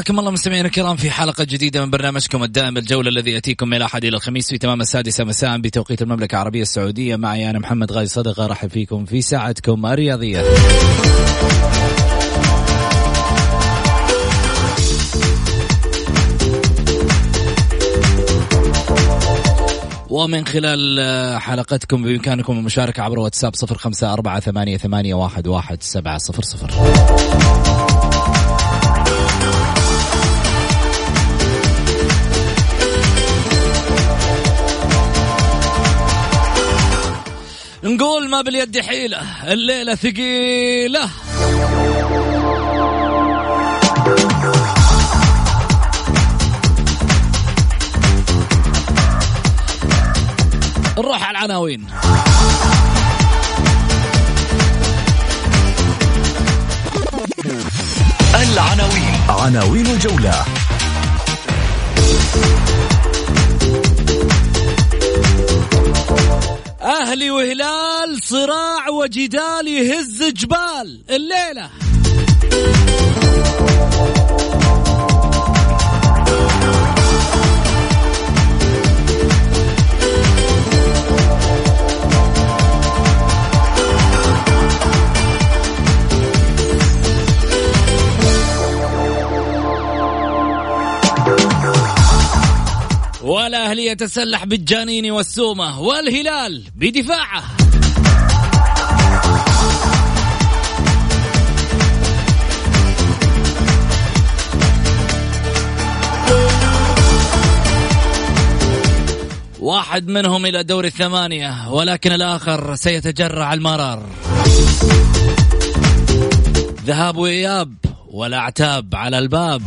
حياكم الله مستمعينا الكرام في حلقة جديدة من برنامجكم الدائم الجولة الذي يأتيكم من الأحد إلى الخميس في تمام السادسة مساء بتوقيت المملكة العربية السعودية. معي أنا محمد غازي صدقة أرحب فيكم في ساعتكم الرياضية. ومن خلال حلقتكم بإمكانكم المشاركة عبر واتساب صفر خمسة أربعة ثمانية, واحد سبعة صفر صفر. نقول ما باليد حيلة الليلة ثقيلة. نروح على العناوين. العناوين. عناوين الجولة. أهلي وهلال صراع وجدال يهز جبال الليلة. والأهلي يتسلح بالجانين والسومة والهلال بدفاعه. واحد منهم إلى دور الثمانية ولكن الآخر سيتجرع المرار. ذهاب وإياب والأعتاب على الباب.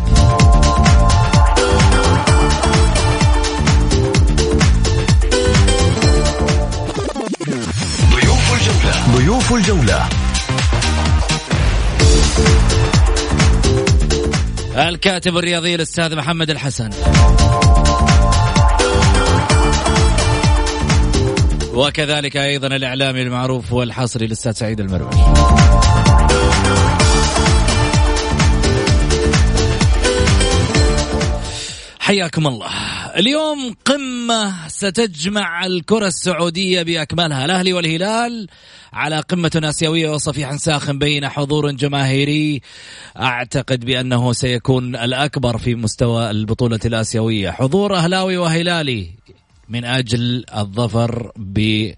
الجولة. الكاتب الرياضي الأستاذ محمد الحسن. وكذلك أيضا الإعلامي المعروف والحصري الأستاذ سعيد المروي. حياكم الله. اليوم قمة ستجمع الكرة السعودية بأكملها الأهلي والهلال. على قمة آسيوية وصفيح ساخن بين حضور جماهيري. أعتقد بأنه سيكون الأكبر في مستوى البطولة الآسيوية. حضور أهلاوي وهلالي من أجل الظفر ب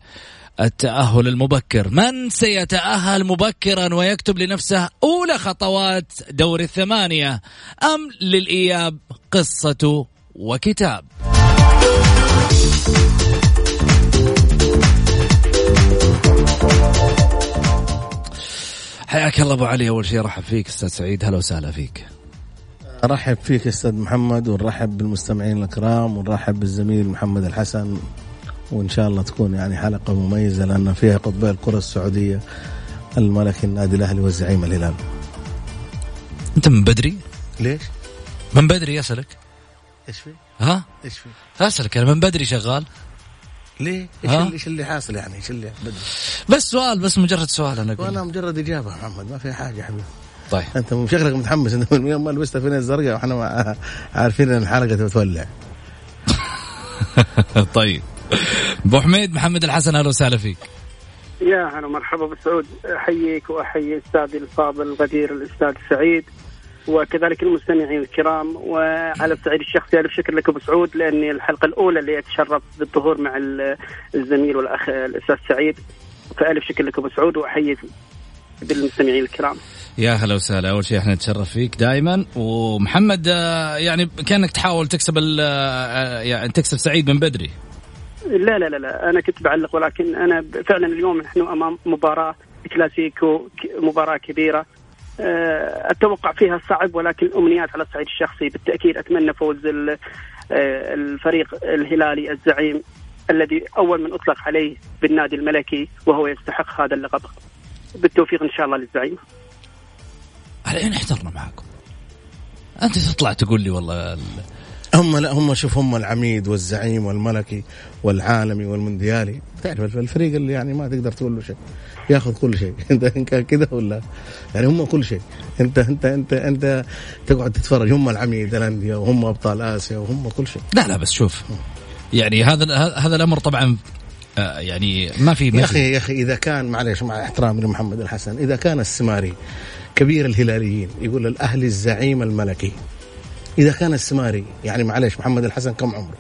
التأهل المبكر. من سيتأهل مبكرا ويكتب لنفسه أولى خطوات دور الثمانية؟ أم للإياب قصة وكتاب؟ حياك الله أبو علي أول شيء أرحب فيك أستاذ سعيد هلا وسهلا فيك أرحب فيك أستاذ محمد ونرحب بالمستمعين الكرام ونرحب بالزميل محمد الحسن وإن شاء الله تكون يعني حلقة مميزة لأن فيها قطبي الكره السعودية الملك النادي الأهلي والزعيم الهلال أنت من بدري؟ ليش؟ من بدري أسألك إيش في؟ ها؟ إيش في؟ أسألك أنا من بدري شغال ليه؟ إيش اللي إيش اللي حاصل يعني؟ إيش اللي بدري؟ بس سؤال بس مجرد سؤال أنا أقول. وأنا مجرد إجابة محمد ما في حاجة يا حبيبي. طيب. أنت شكلك متحمس إنه من يوم ما لبست فينا الزرقاء وإحنا عارفين إن الحلقة تتولع. طيب. أبو حميد محمد الحسن أهلا وسهلا فيك. يا هلا مرحبا بسعود أحييك وأحيي أستاذي الفاضل الغدير الأستاذ سعيد. وكذلك المستمعين الكرام وعلى الصعيد الشخصي ألف شكر لك أبو سعود لأني الحلقة الأولى اللي أتشرف بالظهور مع الزميل والأخ الأستاذ سعيد. فألف شكر لك أبو سعود وأحيي بالمستمعين الكرام. يا هلا وسهلا. أول شيء أحنا نتشرف فيك دائما. ومحمد آه، يعني كأنك تحاول تكسب آه، يعني تكسب سعيد من بدري. لا لا لا لا أنا كنت بعلق ولكن أنا فعلا اليوم نحن أمام مباراة كلاسيكو مباراة كبيرة. آه، التوقع فيها صعب ولكن الامنيات على الصعيد الشخصي بالتأكيد أتمنى فوز الفريق الهلالي الزعيم الذي أول من أطلق عليه بالنادي الملكي وهو يستحق هذا اللقب. بالتوفيق إن شاء الله للزعيم. الحين احترنا معكم. أنت تطلع تقول لي والله هم لا هم شوف هم العميد والزعيم والملكي والعالمي والمونديالي. تعرف الفريق اللي يعني ما تقدر تقول له شيء ياخذ كل شيء. انت إن كان كذا ولا؟ يعني هم كل شيء. انت انت انت انت تقعد تتفرج. هم العميد الأندية وهم أبطال آسيا وهم كل شيء. لا لا بس شوف يعني هذا هذا الأمر طبعا آه، يعني ما في يا أخي يا أخي إذا كان معلش مع احترامي لمحمد الحسن إذا كان السماري كبير الهلاليين يقول الأهلي الزعيم الملكي إذا كان السماري يعني معلش محمد الحسن كم عمره؟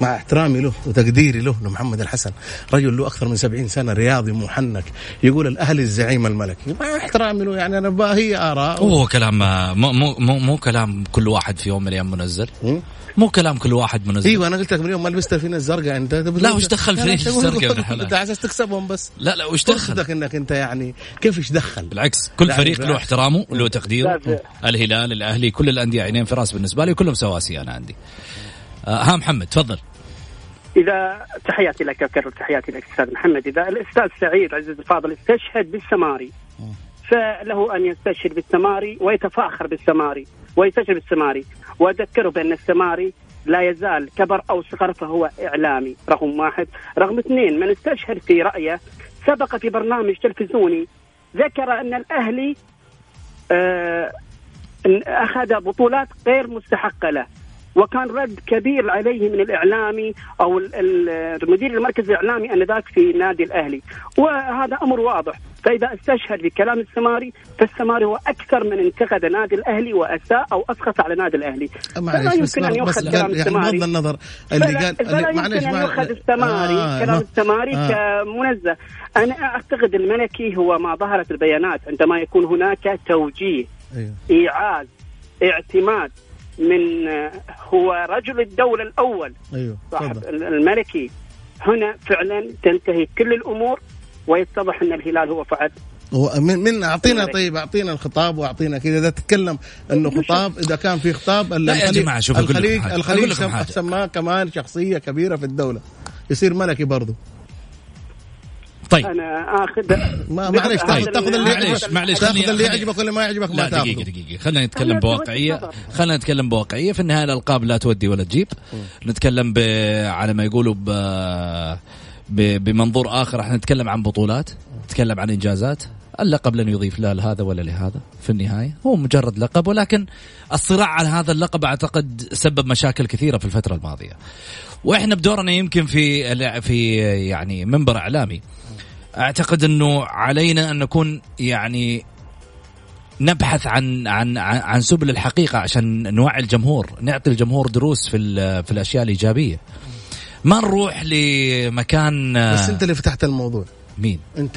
مع احترامي له وتقديري له لمحمد الحسن رجل له أكثر من سبعين سنة رياضي محنك. يقول الأهلي الزعيم الملكي مع احترامي له يعني أنا هي آراء. هو كلام مو مو مو كلام كل واحد في يوم من الأيام منزل. مو كلام كل واحد منزل. إيوه أنا قلت لك من يوم ما لبست الفينة الزرقاء انت لا وش دخل فينة الزرقاء أنت على أساس تكسبهم بس. لا لا وش دخل؟ إنك أنت يعني كيف إيش دخل؟ بالعكس كل فريق له احترامه له تقديره. الهلال الأهلي كل الأندية عينين في رأس بالنسبة لي كلهم سواسيه أنا عندي. آه ها محمد تفضل. إذا تحياتي لك اكرر تحياتي لك أستاذ محمد. إذا الأستاذ سعيد عزيز الفاضل استشهد بالسماري فله أن يستشهد بالسماري ويتفاخر بالسماري ويستشهد بالسماري. وأذكره بأن السماري لا يزال كبر أو صغر فهو إعلامي رقم واحد. رقم اثنين من استشهد في رأيه سبق في برنامج تلفزيوني ذكر أن الأهلي آه أخذ بطولات غير مستحقة له. وكان رد كبير عليه من الإعلامي أو المدير المركز الإعلامي آنذاك في نادي الأهلي. وهذا أمر واضح. فإذا استشهد بكلام السماري فالسماري هو أكثر من انتقد نادي الأهلي وأساء أو أسقط على نادي الأهلي. فلا يمكن أن يؤخذ كلام يعني السماري. بغض النظر اللي قال فلا يمكن أن يؤخذ السماري آه كلام السماري آه. كمنزه. أنا أعتقد الملكي هو ما ظهرت البيانات عندما يكون هناك توجيه أيوه. إيعاز اعتماد من هو رجل الدولة الأول. أيوه. صاحب الملكي. هنا فعلا تنتهي كل الأمور ويتضح أن الهلال هو فعل. من من أعطينا طيب أعطينا الخطاب وأعطينا كذا. إذا تتكلم إنه خطاب إذا كان في خطاب لا يا جماعة شوف الخليج الخليج سماه كمان شخصية كبيرة في الدولة. يصير ملكي برضه طيب. أنا اخذ ما معلش تاخذ تاخذ اللي معلش معلش تاخذ اللي يعجبك ولا ما يعجبك ما تاخذ دقيقة دقيقة. خلينا نتكلم بواقعيه خلينا نتكلم بواقعية. في النهاية الألقاب لا تودي ولا تجيب. نتكلم ب... على ما يقولوا ب... ب... بمنظور آخر. إحنا نتكلم عن بطولات نتكلم عن إنجازات. اللقب لن يضيف لا لهذا ولا لهذا في النهاية. هو مجرد لقب ولكن الصراع على هذا اللقب أعتقد سبب مشاكل كثيرة في الفترة الماضية. وإحنا بدورنا يمكن في في يعني منبر إعلامي. أعتقد إنه علينا أن نكون يعني نبحث عن عن عن سبل الحقيقة عشان نوعي الجمهور، نعطي الجمهور دروس في في الأشياء الإيجابية. ما نروح لمكان بس أنت اللي فتحت الموضوع. مين؟ أنت.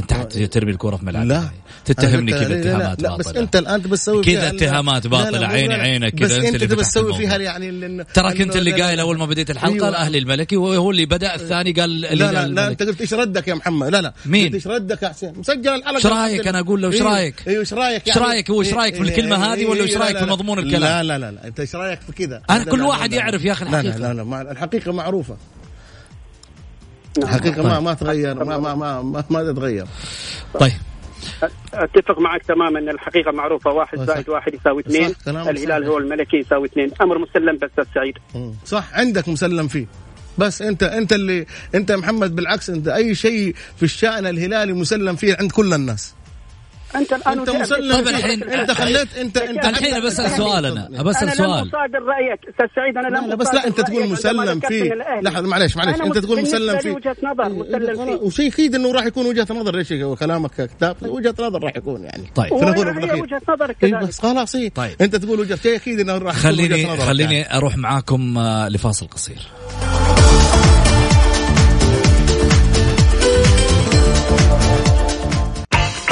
أنت ترمي الكورة في ملعب لا. تتهمني كذا اتهامات باطله بس أنت الآن بتسوي كذا اتهامات باطلة. عيني عينك كذا انت اللي بتسوي فيها يعني تراك انت اللي قايل أول ما بديت الحلقة أيوة. الأهلي الملكي وهو اللي بدأ الثاني قال لا لا, لا أنت قلت إيش ردك يا محمد؟ لا لا. مين؟ إيش ردك يا حسين؟ مسجل الحلقة إيش رأيك؟ أنا أقول له إيش رأيك؟ إيوه إيش رأيك إيش رأيك؟ هو إيش رأيك في الكلمة هذه ولا إيش رأيك في مضمون الكلام؟ لا لا لا, لا. أنت إيش رأيك في كذا؟ أنا كل واحد يعرف يا أخي الحقيقة. لا لا لا الحقيقة معروفة. الحقيقة ما ما تغير ما ما ما ما, ما تتغير طيب. أتفق معك تماما. ان الحقيقة معروفة. واحد زائد واحد يساوي اثنين. الهلال هو الملكي يساوي اثنين. أمر مسلم بس سعيد. صح. عندك مسلم فيه. بس انت أنت اللي أنت محمد بالعكس أنت أي شيء في الشأن الهلالي مسلم فيه عند كل الناس. أنت الآن أنت مسلم طيب الحين أنت خليت انت أنت الحين بسال سؤال أنا بسال سؤال أنا مصادر رأيك. أستاذ سعيد أنا لا, بس لا أنت تقول مسلم فيه. لحظة معلش معلش أنت تقول مسلم فيه. وجهة نظر مسلم فيه. وشيء أكيد إنه راح يكون وجهة نظر ليش كلامك كتاب وجهة نظر راح يكون يعني. طيب في وجهة نظر كذلك. بس خلاص إيه. طيب. أنت تقول وجهه شيء أكيد إنه راح خليني خليني أروح معاكم لفاصل قصير.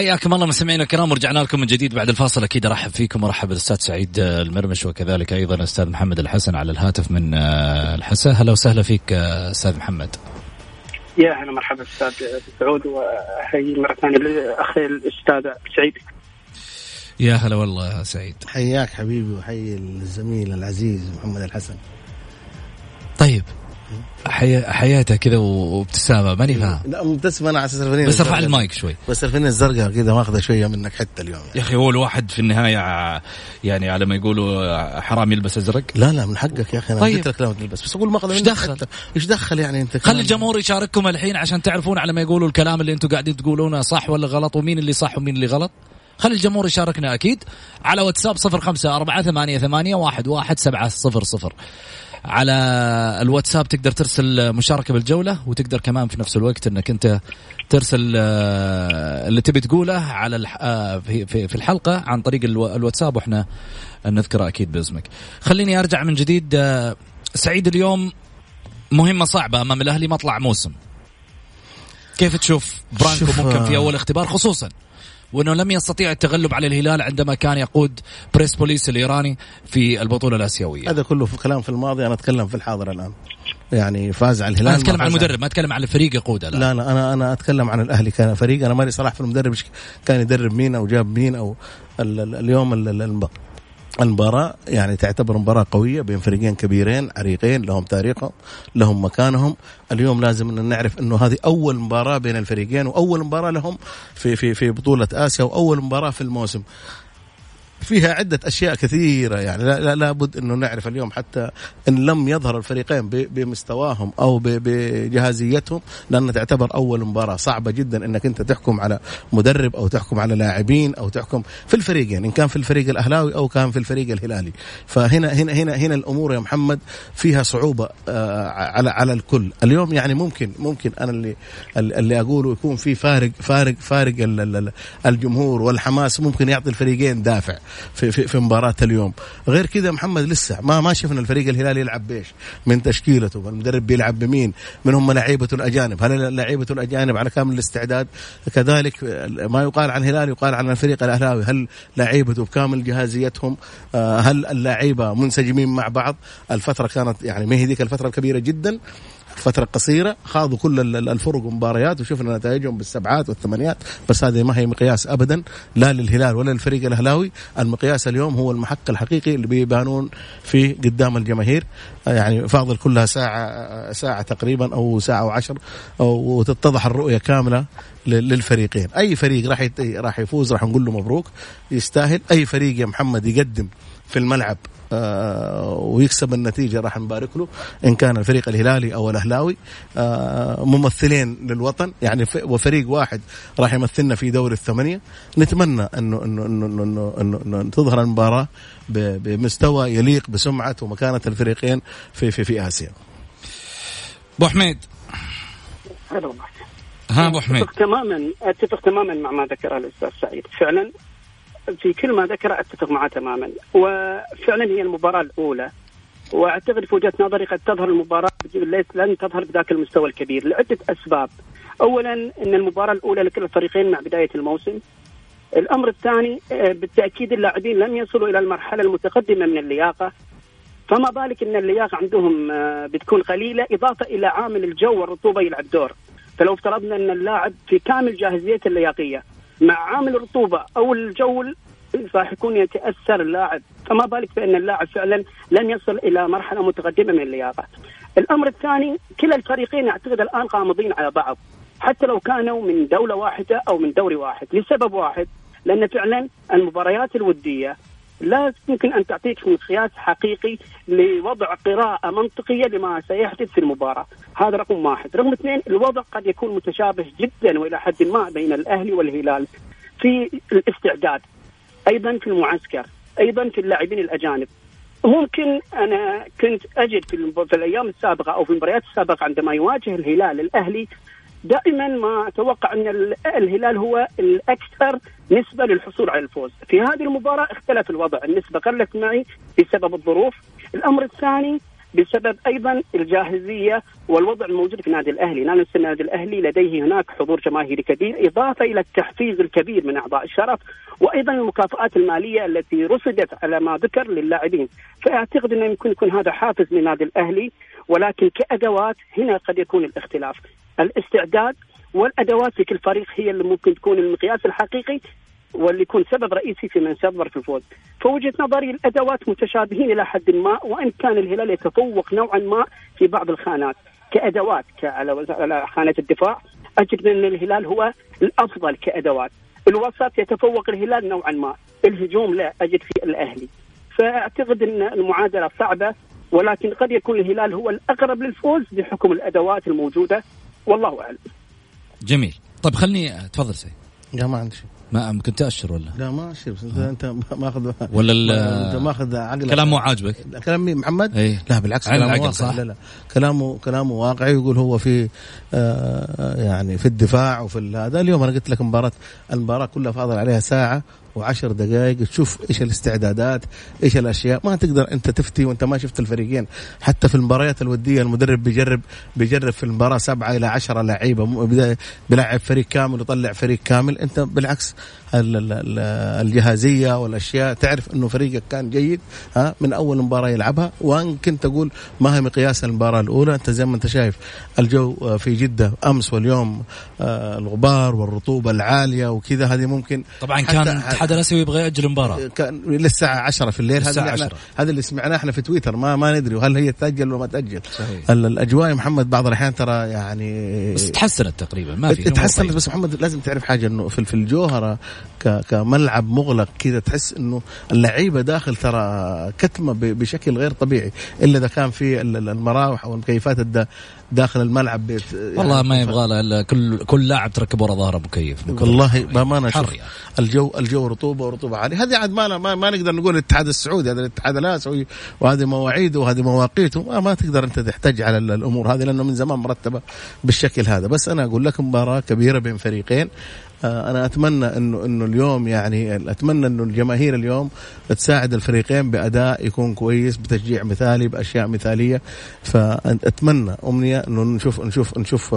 حياكم الله مستمعينا الكرام ورجعنا لكم من جديد بعد الفاصل. أكيد أرحب فيكم وأرحب بالأستاذ سعيد المرمش وكذلك أيضا الاستاذ محمد الحسن على الهاتف من آه، الحسا. هلا وسهلا فيك آه، أستاذ محمد. يا هلا مرحبا أستاذ سعود وأحيي مرة ثانية أخي الأستاذ سعيد. يا هلا والله يا سعيد. حياك حبيبي وحي الزميل العزيز محمد الحسن. طيب حي... حياته كذا وابتسامة ماني فاهم لا مبتسم أنا على أساس الفنين بس أرفع المايك شوي بس الفنين الزرقاء كذا ماخذة شوية منك حتى اليوم يعني. يا أخي هو الواحد في النهاية يعني على ما يقولوا حرام يلبس أزرق لا لا من حقك يا أخي أنا طيب. قلت لك لا ما تلبس بس أقول ماخذه منك دخل؟ حتى. إيش دخل يعني أنت خلي؟ الجمهور يشارككم الحين عشان تعرفون على ما يقولوا الكلام اللي أنتم قاعدين تقولونه صح ولا غلط ومين اللي صح ومين اللي غلط خلي الجمهور يشاركنا أكيد على واتساب صفر خمسة أربعة ثمانية, ثمانية واحد, واحد سبعة صفر صفر على الواتساب تقدر ترسل مشاركة بالجولة وتقدر كمان في نفس الوقت إنك أنت ترسل آه، اللي تبي تقوله على. آه، في الحلقة عن طريق الو- الواتساب وإحنا نذكره أكيد باسمك. خليني أرجع من جديد آه، سعيد اليوم مهمة صعبة أمام الأهلي مطلع موسم. كيف تشوف برانكو ممكن في أول اختبار خصوصا وأنه لم يستطيع التغلب على الهلال عندما كان يقود بريس بوليس الإيراني في البطولة الآسيوية. هذا كله في كلام في الماضي أنا أتكلم في الحاضر الآن يعني فاز على الهلال أنا أتكلم عن المدرب ما أتكلم عن الفريق يقوده لا. لا لا أنا أنا أتكلم عن الأهلي كان فريق أنا مالي صلاح في المدرب كان يدرب مين أو جاب مين أو ال ال اليوم المباراة يعني تعتبر مباراة قوية بين فريقين كبيرين عريقين لهم تاريخهم لهم مكانهم. اليوم لازم إن نعرف إنه هذه أول مباراة بين الفريقين وأول مباراة لهم في في في بطولة آسيا وأول مباراة في الموسم. فيها عدة أشياء كثيرة يعني. لا, لا لابد أنه نعرف اليوم حتى إن لم يظهر الفريقين بمستواهم أو بجهازيتهم لأن تعتبر أول مباراة صعبة جدا أنك أنت تحكم على مدرب أو تحكم على لاعبين أو تحكم في الفريقين إن كان في الفريق الأهلاوي أو كان في الفريق الهلالي. فهنا هنا هنا هنا الأمور يا محمد فيها صعوبة آه، على على الكل. اليوم يعني ممكن ممكن أنا اللي اللي أقوله يكون في فارق فارق فارق ال- ال- ال- الجمهور والحماس ممكن يعطي الفريقين دافع. في في, في مباراة اليوم. غير كذا محمد لسه ما ما شفنا الفريق الهلالي يلعب بيش من تشكيلته المدرب بيلعب بمين؟ من هم لعيبته الأجانب. هل لعيبته الأجانب على كامل الاستعداد؟ كذلك ما يقال عن الهلال يقال عن الفريق الأهلاوي. هل لعيبته بكامل جاهزيتهم؟ آه، هل اللعيبة منسجمين مع بعض؟ الفترة كانت يعني ما هي ذيك الفترة الكبيرة جدا. فترة قصيرة خاضوا كل ال- ال- الفرق ومباريات وشفنا نتائجهم بالسبعات والثمانيات بس هذه ما هي مقياس أبدا لا للهلال ولا للفريق الأهلاوي. المقياس اليوم هو المحك الحقيقي اللي بيبانون فيه قدام الجماهير. آه، يعني فاضل كلها ساعة آه، ساعة تقريبا أو ساعة وعشر وتتضح الرؤية كاملة لل- للفريقين. أي فريق راح راح يفوز راح نقول له مبروك يستاهل. أي فريق يا محمد يقدم في الملعب ويكسب النتيجة راح نبارك له. إن كان الفريق الهلالي أو الأهلاوي آه، ممثلين للوطن. يعني وفريق واحد راح يمثلنا في دوري الثمانية. نتمنى إنه إنه إنه إنه, إنه, إنه, إنه تظهر المباراة بمستوى يليق بسمعة ومكانة الفريقين في في في آسيا. أبو حميد. هلا ها أبو حميد. أتفق تماما أتفق تماما مع ما ذكره الأستاذ سعيد. فعلا في كل ما ذكر أتفق معه تماما. وفعلا هي المباراة الأولى. وأعتقد في وجهة نظري قد تظهر المباراة لن تظهر بذاك المستوى الكبير. لعدة أسباب. اولا إن المباراة الأولى لكل الفريقين مع بداية الموسم. الأمر الثاني آه، بالتأكيد اللاعبين لم يصلوا إلى المرحلة المتقدمة من اللياقة. فما بالك إن اللياقة عندهم آه، بتكون قليلة إضافة إلى عامل الجو والرطوبة يلعب دور. فلو افترضنا إن اللاعب في كامل جاهزيته اللياقية مع عامل الرطوبة أو الجو راح يكون يتأثر اللاعب. فما بالك بأن اللاعب فعلا لن يصل إلى مرحلة متقدمة من اللياقة. الأمر الثاني كلا الفريقين أعتقد الآن قامضين على بعض. حتى لو كانوا من دولة واحدة أو من دوري واحد. لسبب واحد لأن فعلا المباريات الودية لا يمكن أن تعطيك مقياس حقيقي لوضع قراءة منطقية لما سيحدث في المباراة، هذا رقم واحد، رقم اثنين الوضع قد يكون متشابه جدا وإلى حد ما بين الأهلي والهلال في الاستعداد أيضا في المعسكر، أيضا في اللاعبين الأجانب. ممكن أنا كنت أجد في, الأيام السابقة أو في المباريات السابقة عندما يواجه الهلال الأهلي دائما ما أتوقع أن الهلال هو الأكثر نسبة للحصول على الفوز، في هذه المباراة اختلف الوضع، النسبة قلت معي بسبب الظروف، الأمر الثاني بسبب أيضا الجاهزية والوضع الموجود في النادي الأهلي، لا ننسى النادي الأهلي لديه هناك حضور جماهيري كبير إضافة إلى التحفيز الكبير من أعضاء الشرف وأيضا المكافآت المالية التي رصدت على ما ذكر للاعبين، فأعتقد إنه يمكن يكون هذا حافز للنادي الأهلي ولكن كأدوات هنا قد يكون الاختلاف، الاستعداد والأدوات في كل فريق هي اللي ممكن تكون المقياس الحقيقي واللي يكون سبب رئيسي في من سيظهر في الفوز. فوجهه نظري الأدوات متشابهين إلى حد ما وإن كان الهلال يتفوق نوعا ما في بعض الخانات. كأدوات على خانة الدفاع أجد أن الهلال هو الأفضل كأدوات. الوسط يتفوق الهلال نوعا ما الهجوم لا أجد في الأهلي. فأعتقد أن المعادلة صعبة ولكن قد يكون الهلال هو الأقرب للفوز بحكم الأدوات الموجودة. والله أعلم. جميل. طيب خلني تفضل سيد. لا ما عندي شيء. ما ممكن تأشر ولا؟ لا ما أشر بس انت أنت ماخذ ولا انت ماخذ عقلك كلام مو عاجبك؟ كلام مين؟ محمد؟ إيه؟ لا بالعكس كلامه العقل، واقع صح؟ لا لا كلامه كلامه واقعي يقول هو في آه يعني في الدفاع وفي هذا. اليوم أنا قلت لك مباراه المباراة كلها فاضل عليها ساعة وعشر دقائق تشوف إيش الاستعدادات إيش الأشياء. ما تقدر أنت تفتي وأنت ما شفت الفريقين. حتى في المباريات الودية المدرب بيجرب بيجرب في المباراة سبعة إلى عشرة لعيبة بيلعب فريق كامل ويطلع فريق كامل. أنت بالعكس ال- ال- ال- الجهازية والأشياء تعرف إنه فريقك كان جيد ها من أول مباراة يلعبها. وأن كنت أقول ما هي مقياس المباراة الأولى. أنت زي ما أنت شايف الجو آه، في جدة أمس واليوم آه، الغبار والرطوبة العالية وكذا. هذه ممكن طبعا كان الاتحاد الاسيوي يبغى يأجل المباراة كان للساعة 10 في الليل هذا اللي إحنا 10. هذا اللي سمعناه إحنا في تويتر ما ما ندري وهل هي تأجل ولا ما تأجل صحيح. ال- الأجواء يا محمد بعض الأحيان ترى يعني بس تحسنت تقريبا ما في تحسن أمور بس محمد لازم تعرف حاجة إنه في في الجوهرة كملعب مغلق كذا تحس إنه اللعيبة داخل ترى كتمة بشكل غير طبيعي إلا إذا كان في ال- ال- المراوح أو المكيفات داخل الملعب بيت والله يعني ما يبغى له إلا كل كل لاعب تركب ورا ظهره مكيف والله. بامانه حر يعني. الجو الجو رطوبة ورطوبة عالية. هذه عاد ما, ما ما نقدر نقول الاتحاد السعودي هذا الاتحاد الاسيوي وهذه مواعيده وهذه مواقيته. ما, ما تقدر أنت تحتاج على ال- الأمور هذه لأنه من زمان مرتبة بالشكل هذا. بس أنا أقول لك مباراة كبيرة بين فريقين. أنا أتمنى انه إنه اليوم يعني أتمنى إنه الجماهير اليوم تساعد الفريقين بأداء يكون كويس بتشجيع مثالي بأشياء مثالية. فأتمنى أمنية إنه نشوف نشوف نشوف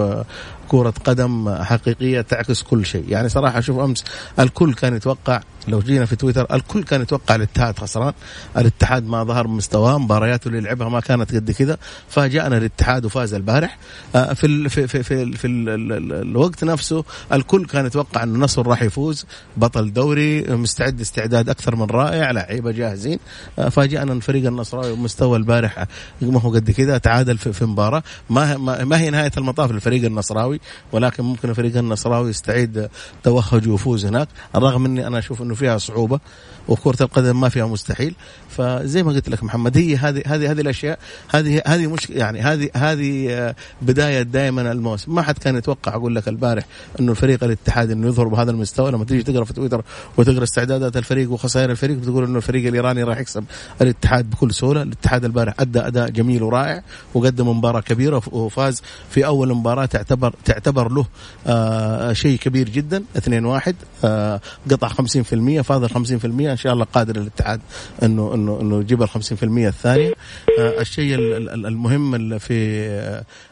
كرة قدم حقيقية تعكس كل شيء. يعني صراحة أشوف أمس الكل كان يتوقع لو جينا في تويتر الكل كان يتوقع الاتحاد خسران. الاتحاد ما ظهر بمستواه مبارياته اللي لعبها ما كانت قد كذا. فاجأنا الاتحاد وفاز البارح. آه، في ال في في في, في ال ال ال الوقت نفسه الكل كان يتوقع انه النصر راح يفوز بطل دوري مستعد استعداد أكثر من رائع لعيبة جاهزين. آه، فاجأنا الفريق النصراوي بمستوى البارح ما هو قد كذا تعادل في, في مباراة. ما, ما هي نهاية المطاف للفريق النصراوي. ولكن ممكن الفريق النصراوي يستعيد توهج ويفوز هناك. رغم اني أنا أشوف إنه فيها صعوبة وكرة القدم ما فيها مستحيل. فزي ما قلت لك محمد هي هذه هذه هذه الأشياء هذه هذه مش يعني هذه هذه آه، بداية دائما الموسم. ما حد كان يتوقع أقول لك البارح إنه الفريق الاتحاد إنه يظهر بهذا المستوى. لما تيجي تقرأ في تويتر وتقرأ استعدادات الفريق وخسائر الفريق بتقول إنه الفريق الإيراني راح يكسب الاتحاد بكل سهولة. الاتحاد البارح أدى أداء جميل ورائع وقدم مباراة كبيرة وف- وفاز في أول مباراة تعتبر تعتبر له آه شيء كبير جدا 2-1 آه قطع 50% فاز 50% إن شاء الله قادر الاتحاد إنه إنه إنه يجيب ال 50% الثانية. آه الشيء ال- ال- المهم في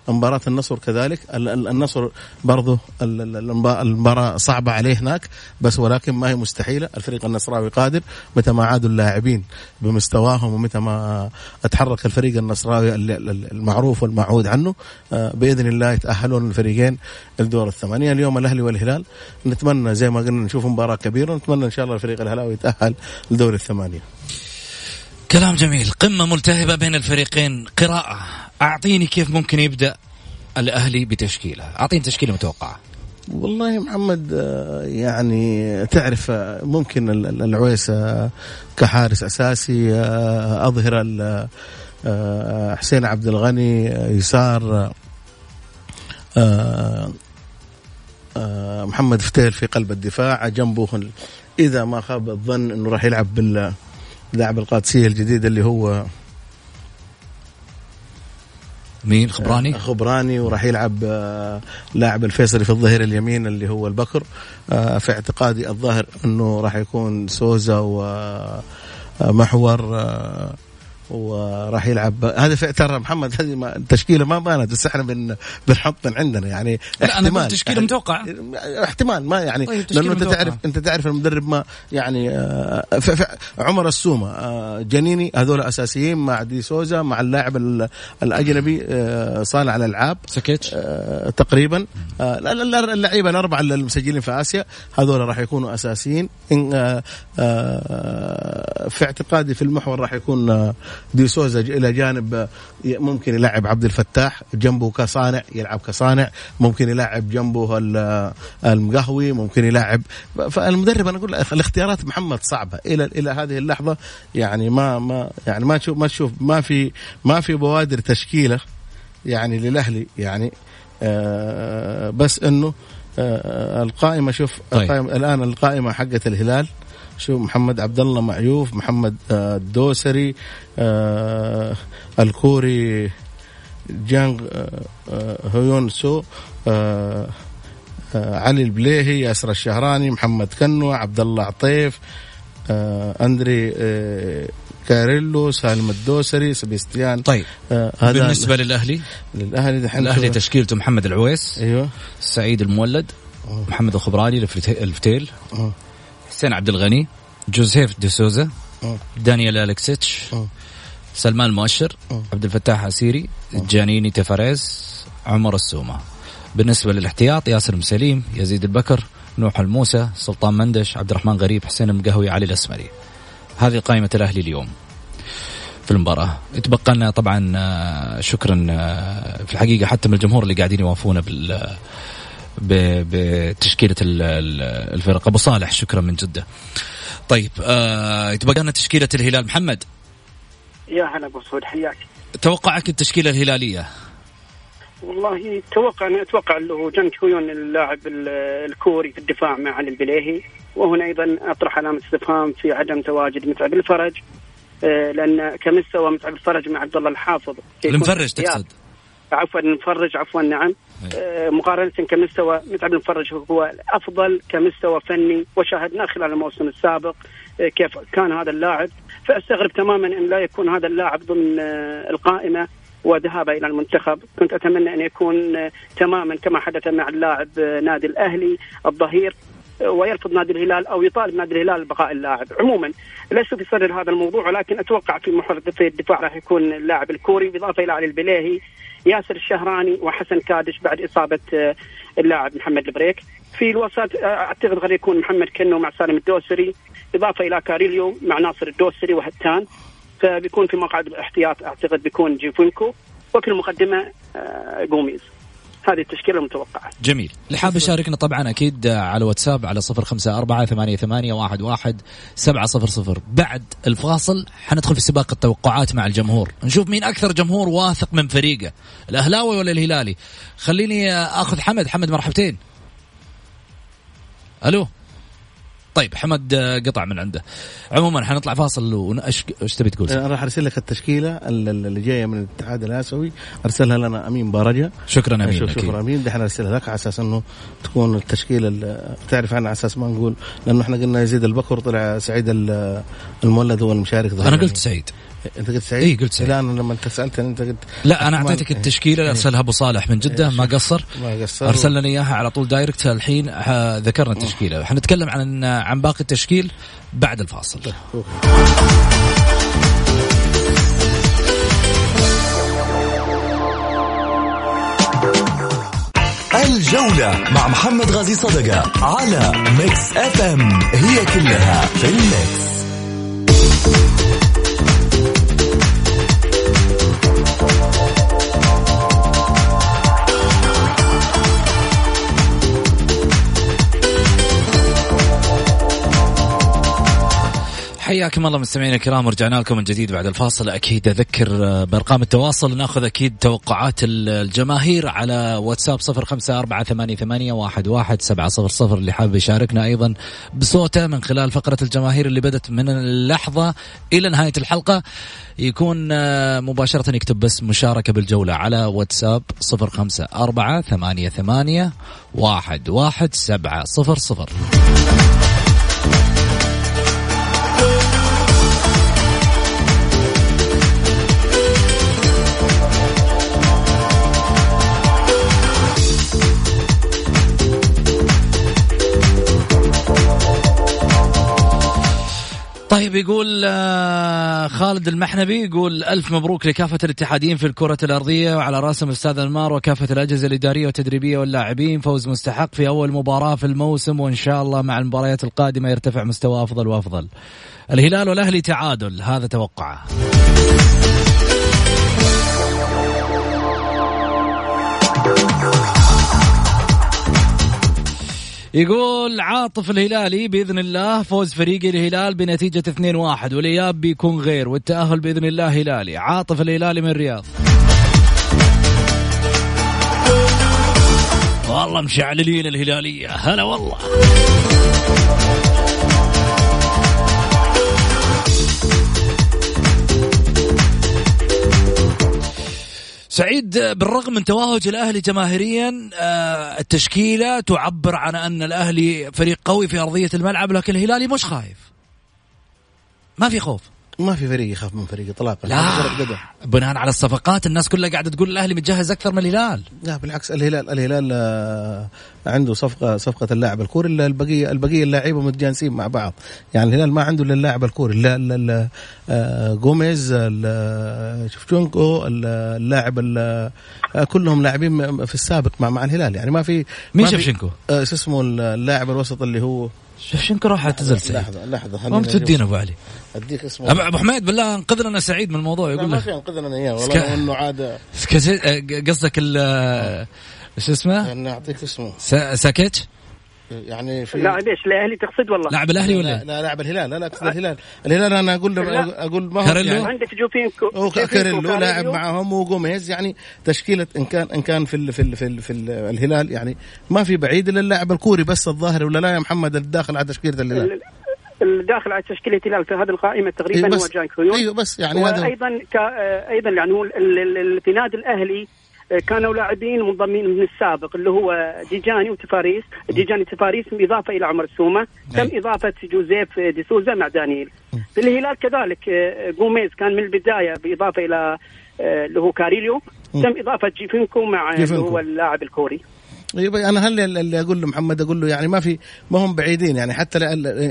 مباراة النصر كذلك. ال- ال- النصر برضه ال- ال- المبا- المباراة صعبة عليه هناك بس ولكن ما هي مستحيلة. الفريق النصراوي قادر متى ما عادوا اللاعبين بمستواهم ومتى ما اتحرك الفريق النصراوي ال- ال- المعروف والمعهود عنه آه، بإذن الله يتأهلون الفريقين الدور الثمانية. اليوم الأهلي والهلال نتمنى زي ما قلنا نشوف مباراة كبيرة ونتمنى إن شاء الله الفريق الهلاوي يتأهل لدور الثمانية. كلام جميل. قمة ملتهبة بين الفريقين قراءة. أعطيني كيف ممكن يبدأ الأهلي بتشكيلة. أعطيني تشكيلة متوقعة. والله محمد آه، يعني تعرف آه، ممكن العويس آه، كحارس أساسي أظهر حسين عبد الغني يسار محمد فتيل في قلب الدفاع جنبه إذا ما خاب الظن إنه راح يلعب باللاعب القادسية الجديد اللي هو مين خبراني؟ آه، خبراني وراح يلعب آه، لاعب الفيصلي في الظهير اليمين اللي هو البكر آه، في اعتقادي الظاهر إنه راح يكون سوزا ومحور وراح يلعب. هذا ترى محمد هذه التشكيلة ما بانت بس إحنا بن بنحط من عندنا يعني احتمال. لا تشكيلة يعني متوقع احتمال ما يعني. طيب لأنه أنت تعرف أنت تعرف المدرب ما يعني آه عمر السومة آه جنيني هذول أساسيين مع دي سوزا مع اللاعب الأجنبي آه صانع الألعاب سكيتش تقريبا. اللعيبة الأربعة المسجلين في آسيا هذول راح يكونوا أساسيين. إن في اعتقادي في المحور راح يكون دي سوزا إلى جانب ممكن يلعب عبد الفتاح جنبه كصانع يلعب كصانع. ممكن يلعب جنبه المقهوي ممكن يلعب. فالمدرب أنا أقول الاختيارات محمد صعبة. إلى إلى هذه اللحظة يعني ما ما يعني ما تشوف ما تشوف ما في ما في بوادر تشكيلة يعني للأهلي يعني آه بس إنه آه القائمة شوف طيب. القائمة الآن القائمة حقت الهلال شو محمد عبد الله معيوف محمد آه، الدوسري آه الكوري جانغ آه هيون سو آه آه علي البليهي ياسر الشهراني محمد كنو عبد الله عطيف آه أندري آه كاريلو سالم الدوسري سبيستيان. طيب. آه هذا بالنسبة للأهلي؟ للأهلي دحين الأهلي تشكيلته محمد العويس أيوه. سعيد المولد أوه. محمد الخبراني الفتيل. أوه. حسين عبد الغني جوزيف دي سوزا دانيال الكسيتش سلمان المؤشر عبد الفتاح عسيري جانيني تفاريز عمر السومة. بالنسبة للاحتياط ياسر مسليم يزيد البكر نوح الموسى سلطان مندش عبد الرحمن غريب حسين المقهوي علي الأسمري. هذه قائمة الأهلي اليوم في المباراة. يتبقى لنا طبعا آه، شكرا آه، في الحقيقة حتى من الجمهور اللي قاعدين يوافونا بال بتشكيلة الفرق. أبو صالح شكرا من جدة. طيب آه يتبقى لنا تشكيلة الهلال. محمد. يا هلا أبو سعود حياك. توقعك التشكيلة الهلالية؟ والله توقع أنا أتوقع له جنك كويون اللاعب الكوري في الدفاع مع علي البليهي. وهنا أيضا أطرح علامة استفهام في عدم تواجد متعب الفرج. آه، لأن كمستوى متعب الفرج مع عبد الله الحافظ. المفرج تقصد؟ عفوا المفرج عفوا نعم. آه، مقارنة كمستوى متعب المفرج هو أفضل كمستوى فني. وشاهدناه خلال الموسم السابق آه، كيف كان هذا اللاعب. فأستغرب تماما أن لا يكون هذا اللاعب ضمن القائمة. وذهابه إلى المنتخب، كنت أتمنى أن يكون تماما كما حدث مع اللاعب نادي الأهلي الظهير ويرفض نادي الهلال أو يطالب نادي الهلال بقاء اللاعب، عموما لست في صدر هذا الموضوع ولكن أتوقع في محور الدفاع راح يكون اللاعب الكوري بالاضافه إلى علي البليهي ياسر الشهراني وحسن كادش بعد إصابة آه، اللاعب محمد البريك. في الوسط آه، أعتقد غير يكون محمد كنو مع سالم الدوسري إضافة إلى كاريليو مع ناصر الدوسري وهتان. فبيكون في مقعد الاحتياط أعتقد بيكون جيفونكو وفي المقدمه جوميز. آه، هذه التشكيلة المتوقعة. جميل، اللي حاب يشاركنا طبعا أكيد على واتساب على صفر خمسة أربعة ثمانية, ثمانية واحد, واحد سبعة صفر صفر. بعد الفاصل حندخل في سباق التوقعات مع الجمهور. نشوف مين أكثر جمهور واثق من فريقه الأهلاوي ولا الهلالي؟ خليني أخذ حمد. حمد مرحبتين. ألو؟ طيب حمد قطع من عنده. عموما حنطلع فاصل وايش إيش تبي تقول؟ أنا راح أرسل لك التشكيلة اللي جاية من الاتحاد الآسيوي. أرسلها لنا أمين بارجه شكرا أمين شكرا, شكرا أمين. دحين أرسلها لك على أساس إنه تكون التشكيلة تعرف عنها على أساس ما نقول لأنه إحنا قلنا يزيد البكر طلع سعيد المولد هو المشارك أنا قلت سعيد. انت قلت سعيد؟ اي قلت سعيد. لا أنا لما انت سالتني انت قلت لا أنا أعطيتك التشكيلة ارسلها أبو صالح. من جدة ما قصر. ما قصر. ارسل لنا إياها على طول دايركت. الحين ذكرنا التشكيلة. حنتكلم عن عن باقي التشكيل بعد الفاصل. الجولة مع محمد غازي صدقة على Mix FM هي كلها في ال mix حياكم الله مستمعينا الكرام ورجعنا لكم من جديد بعد الفاصل. أكيد أذكر آه، بأرقام التواصل نأخذ أكيد توقعات الجماهير على واتساب صفر خمسة أربعة ثمانية, ثمانية واحد, واحد سبعة صفر صفر. اللي حابب يشاركنا أيضا بصوته من خلال فقرة الجماهير اللي بدت من اللحظة إلى نهاية الحلقة يكون آه، مباشرة يكتب بس مشاركة بالجولة على واتساب صفر خمسة أربعة ثمانية, ثمانية واحد, واحد سبعة صفر صفر. طيب يقول آه، خالد المحنبي يقول ألف مبروك لكافة الاتحادين في الكرة الأرضية وعلى رأسهم أستاذ المار وكافة الأجهزة الإدارية والتدريبية واللاعبين فوز مستحق في أول مباراة في الموسم وإن شاء الله مع المباريات القادمة يرتفع مستوى أفضل وأفضل. الهلال والأهلي تعادل هذا توقعه. يقول عاطف الهلالي بإذن الله فوز فريق الهلال بنتيجة 2-1 والإياب بيكون غير والتأهل بإذن الله هلالي. عاطف الهلالي من الرياض. والله مشعللين الهلالية. هلا والله. سعيد بالرغم من توهج الأهلي جماهيريا آه، التشكيلة تعبر عن أن الأهلي فريق قوي في أرضية الملعب لكن الهلالي مش خايف. ما في خوف. ما في فريق يخاف من فريق اطلاقا. لا. بناء على الصفقات الناس كلها قاعدة تقول الأهلي متجهز أكثر من الهلال. لا بالعكس الهلال الهلال آه، عنده صفقة صفقة اللاعب الكوري الا البقية البقية اللاعيبه متجانسين مع بعض. يعني الهلال ما عنده إلا اللاعب الكوري لا آه، جوميز شفتونكو اللاعب آه، كلهم لاعبين في السابق مع مع الهلال. يعني ما في مين شفشنكو؟ اسمه اللاعب الوسط اللي هو شفشنكو راح اعتزل سعيد؟ لحظة لحظة ما تدينا أبو علي. أديك اسمه. أبو حميد بالله انقذ لنا سعيد من الموضوع يقول ما في انقذ إياه والله. إنه عاد قصدك ال شو اسمه؟ أنا اعطيك اسمه. ساكيتش؟ يعني في لاعب إيش الاهلي تقصد والله؟ لاعب الأهلي ولا؟ لا, لا لاعب الهلال لا لا اقصد الهلال. الهلال أنا أقول أقول ما هو كاريلو؟ يعني عندك جوفينكو كاريلو لاعب معهم وجوميز يعني تشكيلة إن كان إن كان في ال في ال في, ال في ال الهلال يعني ما في بعيد إلا اللاعب الكوري بس الظاهر ولا لا يا محمد؟ الداخل على تشكيلة الهلال. الداخل على تشكيلة الهلال في هذه القائمة تقريبا أيوة هو جان كريون أيوه بس يعني وأيضا أيضا يعني هو في نادي الأهلي كانوا لاعبين منضمين من السابق اللي هو ديجاني وتفاريس. ديجاني تفاريس باضافه إلى عمر السومة. تم إضافة جوزيف ديسوزا مع دانييل. في الهلال كذلك جوميز كان من البداية بإضافة إلى اللي هو كاريليو. تم إضافة جيفينكو مع اللي هو اللاعب الكوري. يبقى أنا هل اللي أقول له محمد أقول له يعني ما في ما هم بعيدين يعني حتى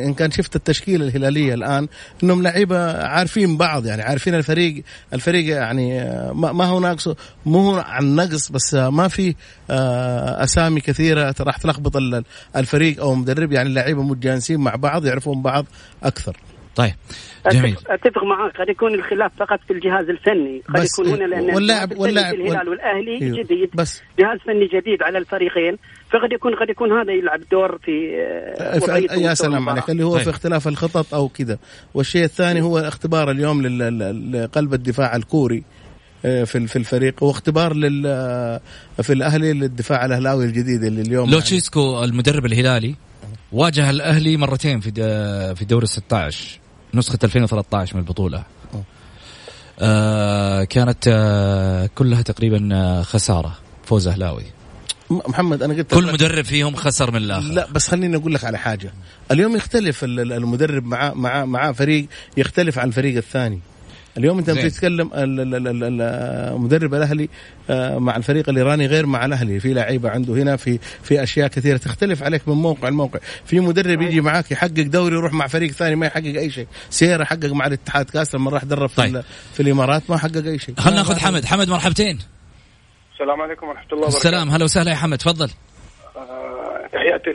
إن كان شفت التشكيلة الهلالية الآن إنهم لعيبة عارفين بعض يعني عارفين الفريق الفريق يعني ما هو ناقص مو عن نقص بس ما في آه، أسامي كثيرة راح تلخبط الفريق أو المدرب يعني اللعيبه متجانسين مع بعض يعرفون بعض أكثر. طيب جميل. أتفق معك قد يكون الخلاف فقط في الجهاز الفني. قد يكون هنا لأن واللاعب واللاعب الهلال والأهلي أيوه جديد. بس. جهاز فني جديد على الفريقين. فقد يكون قد يكون هذا يلعب دور في, آه، في يا سلام عليك اللي هو طيب. في اختلاف الخطط أو كذا. والشيء الثاني هو اختبار اليوم لقلب الدفاع الكوري آه، في في الفريق. واختبار لل آه، في الأهلي للدفاع الأهلاوي الجديد اللي اليوم لوتشيسكو يعني المدرب الهلالي واجه الأهلي مرتين في في دوري 16 نسخة 2013 من البطولة. آه كانت آه كلها تقريبا آه، خسارة فوز أهلاوي. محمد أنا قلت كل مدرب فيهم خسر من الآخر. لا بس خليني أقول لك على حاجة. اليوم يختلف المدرب مع مع مع فريق يختلف عن الفريق الثاني. اليوم انت بتتكلم المدرب الأهلي آه، مع الفريق الإيراني غير مع الأهلي. في لعيبة عنده هنا في في أشياء كثيرة تختلف عليك من موقع لموقع. في مدرب يجي معاك يحقق دوري يروح مع فريق ثاني ما يحقق أي شيء. سيارة حقق مع الاتحاد كاس لما راح درب في, طيب. في الإمارات ما حقق أي شيء. خلينا ناخذ حمد. حمد مرحبتين. السلام عليكم ورحمة الله وبركاته. السلام. هلا وسهلا يا حمد. تفضل. آه، تحياتي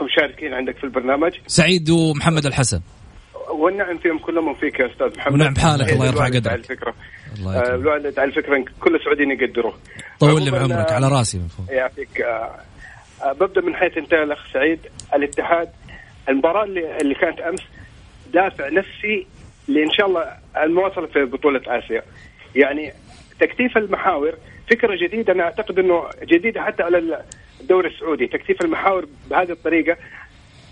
المشاركين عندك في البرنامج. سعيد ومحمد الحسن. والنعم فيهم كلهم وفيك يا أستاذ محمد. ونعم بحالك الله يرفع قدرك. على الفكرة. الله الوالد على الفكرة كل السعوديين يقدروه. طول لي بعمرك على رأسي من فوق. يعطيك آه، آه، ببدأ من حيث انتهى الأخ سعيد. الاتحاد المباراة اللي, اللي كانت أمس دافع نفسي لإن شاء الله المواصلة في بطولة آسيا. يعني تكثيف المحاور فكرة جديدة. أنا أعتقد إنه جديده حتى على الدوري السعودي. تكثيف المحاور بهذه الطريقة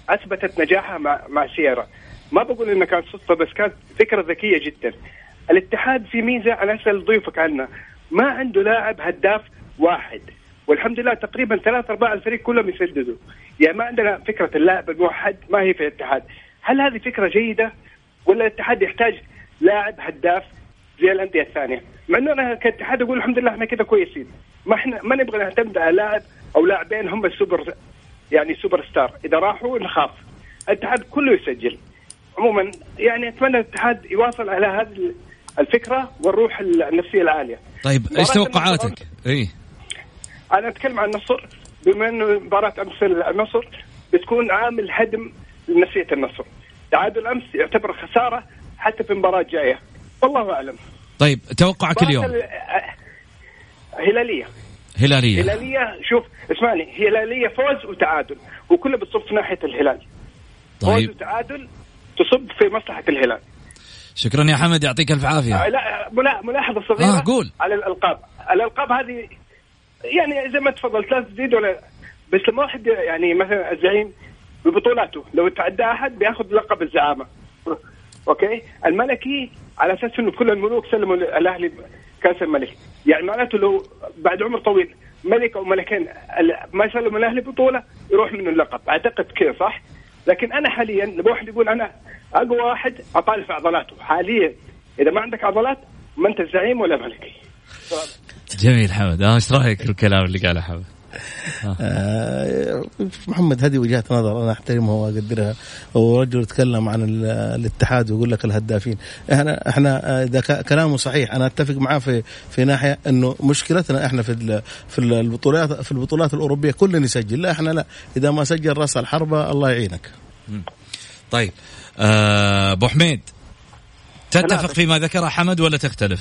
أثبتت نجاحها مع مع سيارة. ما بقول انها كانت صدفة بس كانت فكرة ذكية جدا. الاتحاد في ميزة أنا أسأل ضيوفك عنها. ما عنده لاعب هداف واحد. والحمد لله تقريبا ثلاث أرباع الفريق كلهم يسددوا. يعني ما عندنا فكرة اللاعب الموحد ما هي في الاتحاد. هل هذه فكرة جيدة؟ ولا الاتحاد يحتاج لاعب هداف زي الأندية الثانية؟ مع إنه أنا كاتحاد أقول الحمد لله إحنا كذا كويسين. ما إحنا ما نبغى نعتمد على لاعب أو لاعبين هم السوبر يعني سوبر ستار. إذا راحوا نخاف. الاتحاد كله يسجل. عموما يعني أتمنى الاتحاد يواصل على هذه الفكرة والروح النفسية العالية. طيب إيش توقعاتك؟ اي أنا أتكلم عن النصر. بما إنه مباراة أمس النصر بتكون عامل هدم لنفسية النصر. تعادل أمس يعتبر خسارة حتى في المباراه الجايه والله أعلم. طيب توقعك اليوم؟ هلالية. هلالية. هلالية شوف اسمعني. هلالية فوز وتعادل وكله بتصب في ناحية الهلال. طيب. فوز وتعادل تصب في مصلحة الهلال. شكرا يا حمد يعطيك ألف عافية. آه، لا ملا- ملاحظة صغيرة آه، قول. على الألقاب. الألقاب هذه يعني زي ما تفضلت لا تزيد ولا بس لما واحد يعني مثلا الزعيم ببطولاته لو تعدى أحد بيأخذ لقب الزعامة. أوكي؟ الملكي على أساس إنه كل الملوك سلموا الاهلي كأس الملك. يعني معناته لو بعد عمر طويل ملك أو ملكين ما سلموا الاهلي بطولة يروح منه اللقب. أعتقد كذا صح؟ لكن أنا حاليا واحد يقول أنا أقوى واحد أطالع في عضلاته. حاليا إذا ما عندك عضلات ما أنت زعيم ولا ملكي جميل حمد. آه إيش رأيك الكلام اللي قاله حمد؟ آه، محمد هذه وجهه نظر أنا أحترمها وأقدرها. ورجل يتكلم عن ال- الاتحاد ويقول لك الهدافين. إحنا إحنا آه، إذا كلامه صحيح أنا أتفق معاه في في ناحية إنه مشكلتنا إحنا في ال- في ال- البطولات في البطولات الأوروبية كل يسجل لا إحنا لا. إذا ما سجل راس الحربة الله يعينك. طيب آه، أبو حميد تتفق فيما ذكره حمد ولا تختلف؟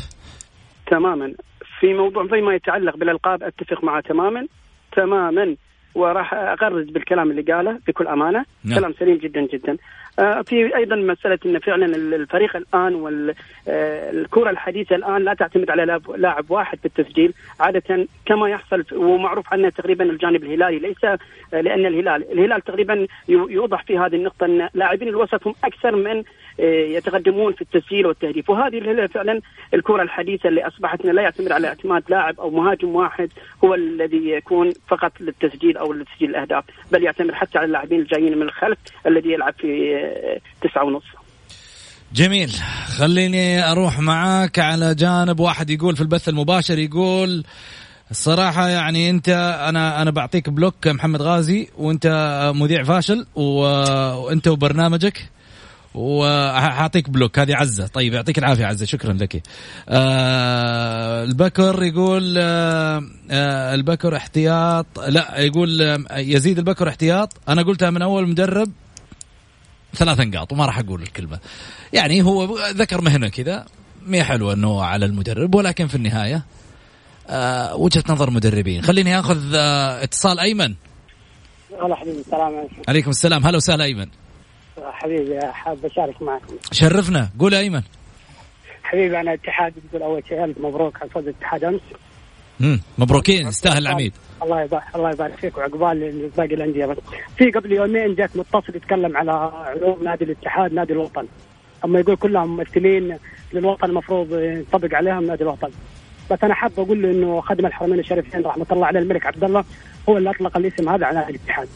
تماما. في موضوع فيما يتعلق بالألقاب أتفق معه تماما. تماما وراح اغرد بالكلام اللي قاله بكل أمانة. نعم. كلام سليم جدا جدا. آه، في أيضا مسألة إن فعلا الفريق الآن والكره الحديثة الآن لا تعتمد على لاعب- واحد في التسجيل عادة كما يحصل ومعروف عنه تقريبا الجانب الهلالي ليس آه، لأن الهلال الهلال تقريبا يوضح في هذه النقطة أن لاعبين الوسط هم أكثر من آه، يتقدمون في التسجيل والتهديف وهذه فعلا الكرة الحديثة اللي أصبحت لا يعتمد على اعتماد لاعب أو مهاجم واحد هو الذي يكون فقط للتسجيل أو لتسجيل الأهداف بل يعتمد حتى على اللاعبين الجايين من الخلف الذي يلعب في آه، تسعة ونص. جميل. خليني أروح معاك على جانب واحد يقول في البث المباشر يقول الصراحة يعني أنت أنا أنا بعطيك block محمد غازي وأنت مذيع فاشل وأنت وبرنامجك. وحاعطيك block. هذه عزة. طيب يعطيك العافية عزة. شكرا لك. آه البكر يقول آه آه البكر احتياط. لا يقول آه يزيد البكر احتياط. أنا قلتها من أول مدرب. ثلاث نقاط وما راح أقول الكلمة. يعني هو ذكر مهنة كذا. ما حلوة إنه على المدرب ولكن في النهاية آه وجهة نظر مدربين. خليني آخذ آه اتصال أيمن. هلا حبيبي السلام عليكم. عليكم السلام. هلا وسهلا أيمن. حبيبي حاب أشارك معكم. شرفنا. قول أيمن. حبيبي أنا اتحاد بقول أول شيء ألف مبروك على فوز الاتحاد أمس. مم. مبروكين يستاهل العميد. الله يبارك الله يبارك فيك وعقبال باقي الأندية. بس في قبل يومين جاك متصل يتكلم على علوم نادي الاتحاد نادي الوطن. أما يقول كلهم ممثلين للوطن المفروض ينطبق عليهم نادي الوطن. بس أنا حاب أقول له إنه خدم الحرمين الشريفين رحمة الله عليه الملك عبد الله هو اللي أطلق الاسم هذا على نادي الاتحاد.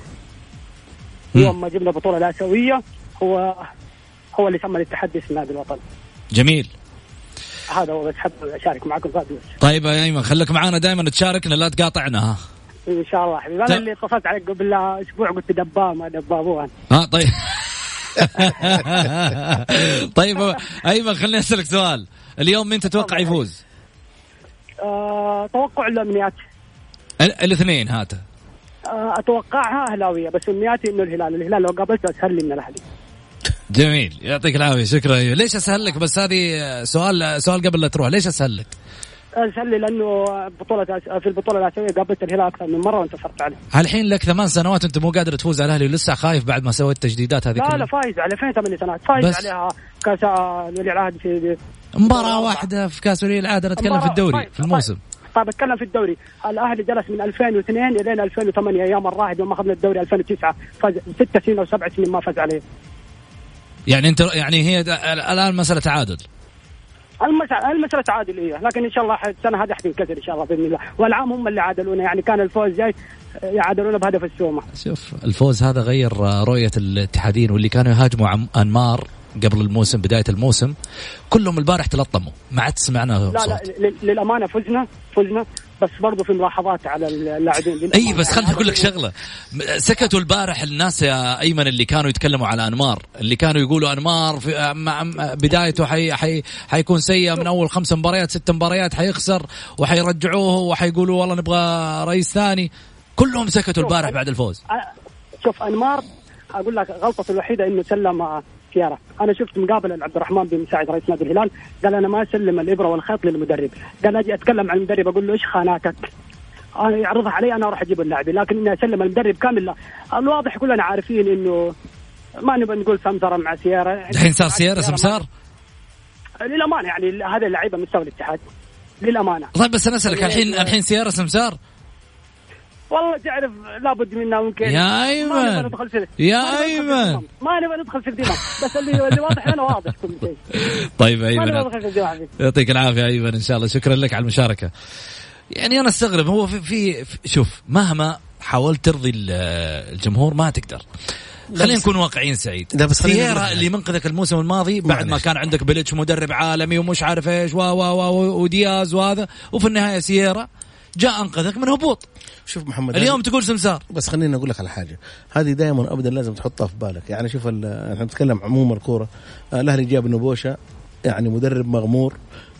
يوم ما جبنا البطوله الاسيويه هو هو اللي سمى الاتحاد باسم نادي الوطن. جميل. هذا هو بس حاب أشارك معكم فادي طيب يا إيمن خليك معانا دائما تشاركنا لا تقاطعنا ها. إن شاء الله. حبيبي أنا اللي اتصلت عليك قبل أسبوع قلت دباب ما دبابوها ها طيب. طيب أيمن خليني أسألك سؤال. اليوم مين تتوقع يفوز؟ أه توقع الامنيات ال- الاثنين هاته أتوقعها أهلاوية بس امنياتي إنه الهلال. الهلال لو قابلته أسهل لي من الأهلي. جميل. يعطيك العافية. شكرا. ليش أسهل لك؟ بس هذه سؤال سؤال قبل لا تروح. ليش أسهل لك؟ اسال لي لأنه بطولة في البطولة الاسيويه قابلت الهلال أكثر من مرة وانتصرت عليه. الحين لك ثمان سنوات انت مو قادر تفوز على الأهلي ولسه خايف بعد ما سويت التجديدات هذه لا كلها. لا فايز على فين ثمان سنوات. فايز بس. عليها كأس ولي العهد في مباراة واحدة في كأس ولي العهد أنا أتكلم في الدوري في الموسم. طيب اتكلم في الدوري. الأهلي جلس من 2002 إلى 2008 أيام الراهد يوم اخذنا الدوري 2009 فاز ست سنين أو سبع سنين ما فاز عليه. يعني انت يعني هي الآن مسألة تعادل. المسألة المسألة تعادلية لكن إن شاء الله السنة هذه حتنكسر إن شاء الله بإذن الله. والعام هم اللي عادلونا يعني كان الفوز جاي يعادلونا بهدف السومة. شوف الفوز هذا غير رؤية الاتحادين واللي كانوا يهاجموا عم أنمار. قبل الموسم بداية الموسم كلهم البارح تلطموا ما عاد سمعنا لا لا صوت. لل- للأمانة فزنا فزنا بس برضو في ملاحظات على اللاعبين. إي. بس خليني يعني أقول لك شغلة. سكتوا البارح الناس يا أيمن اللي كانوا يتكلموا على أنمار اللي كانوا يقولوا أنمار في مع- بدايته حي حي حيكون سيء من أول خمس مباريات ست مباريات حيخسر وحيرجعوه وحيقولوا والله نبغى رئيس ثاني. كلهم سكتوا البارح بعد الفوز. شوف أنمار أقول لك غلطته الوحيدة إنه سلم كيارا أنا شفت مقابله لعبد الرحمن بن مساعد رئيس نادي الهلال قال أنا ما أسلم الإبرة والخيط للمدرب. قال أجي أتكلم عن المدرب أقول له إيش خاناتك؟ أنا يعرضها علي أنا أروح أجيب اللاعبين لكن إني أسلم المدرب كامل لا. الواضح كلنا عارفين إنه ما نبغى نقول سمسرة مع سيارة. الحين صار سيارة سمسار؟ للأمانة يعني هذه اللعيبة مستوى الاتحاد. للأمانة. طيب بس أنا أسألك الحين الحين سيارة سمسار؟ والله تعرف لابد منا ممكن. يا ما أيمن. نبغى ندخل في يا ما نبغى ندخل في أيمن. الدماغ. ما نبغى ندخل في الدماغ بس اللي اللي واضح لنا واضح كل شيء. طيب إيمن. يعطيك العافية إيمن إن شاء الله. شكرا لك على المشاركة. يعني أنا أستغرب هو في, في في- شوف مهما حاولت ترضي ال- الجمهور ما تقدر. خلينا نكون واقعيين سعيد. لا بس سيارة اللي منقذك الموسم الماضي بعد ما. كان عندك بلتش مدرب عالمي ومش عارف إيش و و و ودياز وهذا. وفي النهاية سيارة جاء أنقذك من هبوط. شوف محمد اليوم تقول سمسار. بس خليني أقول لك على حاجة. هذه دائما ابدا لازم تحطها في بالك. يعني شوف ال- إحنا بنتكلم عموما الكورة. الأهلي جاب نبوشة يعني مدرب مغمور.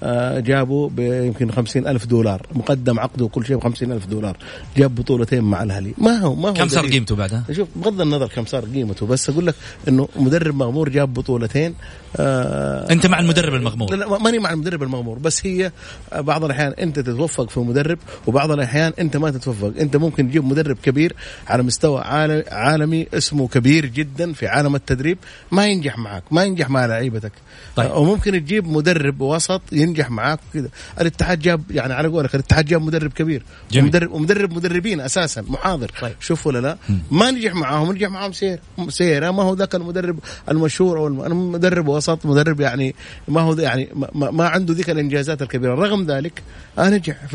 آه، جابه بيمكن خمسين ألف دولار مقدم عقده وكل شيء بخمسين ألف دولار جاب بطولتين مع الأهلي ما هو ما هو كم صار. قيمته بعدها؟ شوف بغض النظر كم صار قيمته بس أقول لك إنه مدرب مغمور جاب بطولتين آه أنت مع المدرب المغمور لا لا ماني مع المدرب المغمور بس هي بعض الأحيان أنت تتوفق في مدرب وبعض الأحيان أنت ما تتوفق أنت ممكن تجيب مدرب كبير على مستوى عالمي, عالمي اسمه كبير جدا في عالم التدريب ما ينجح معك ما ينجح مع لعيبتك طيب. وممكن تجيب مدرب وسط ينجح معاك كذا الاتحاد جاب يعني على قولك الاتحاد جاب مدرب كبير. جميل. ومدرب ومدرب مدربين أساسا محاضر. طيب. شوف ولا لا؟ ما نجح معاهم نجح معاهم سير. سير ما هو ذاك المدرب المشهور أو الم- أنا مدرب وسط مدرب يعني ما هو يعني ما, ما- عنده ذيك الإنجازات الكبيرة. رغم ذلك آه نجح.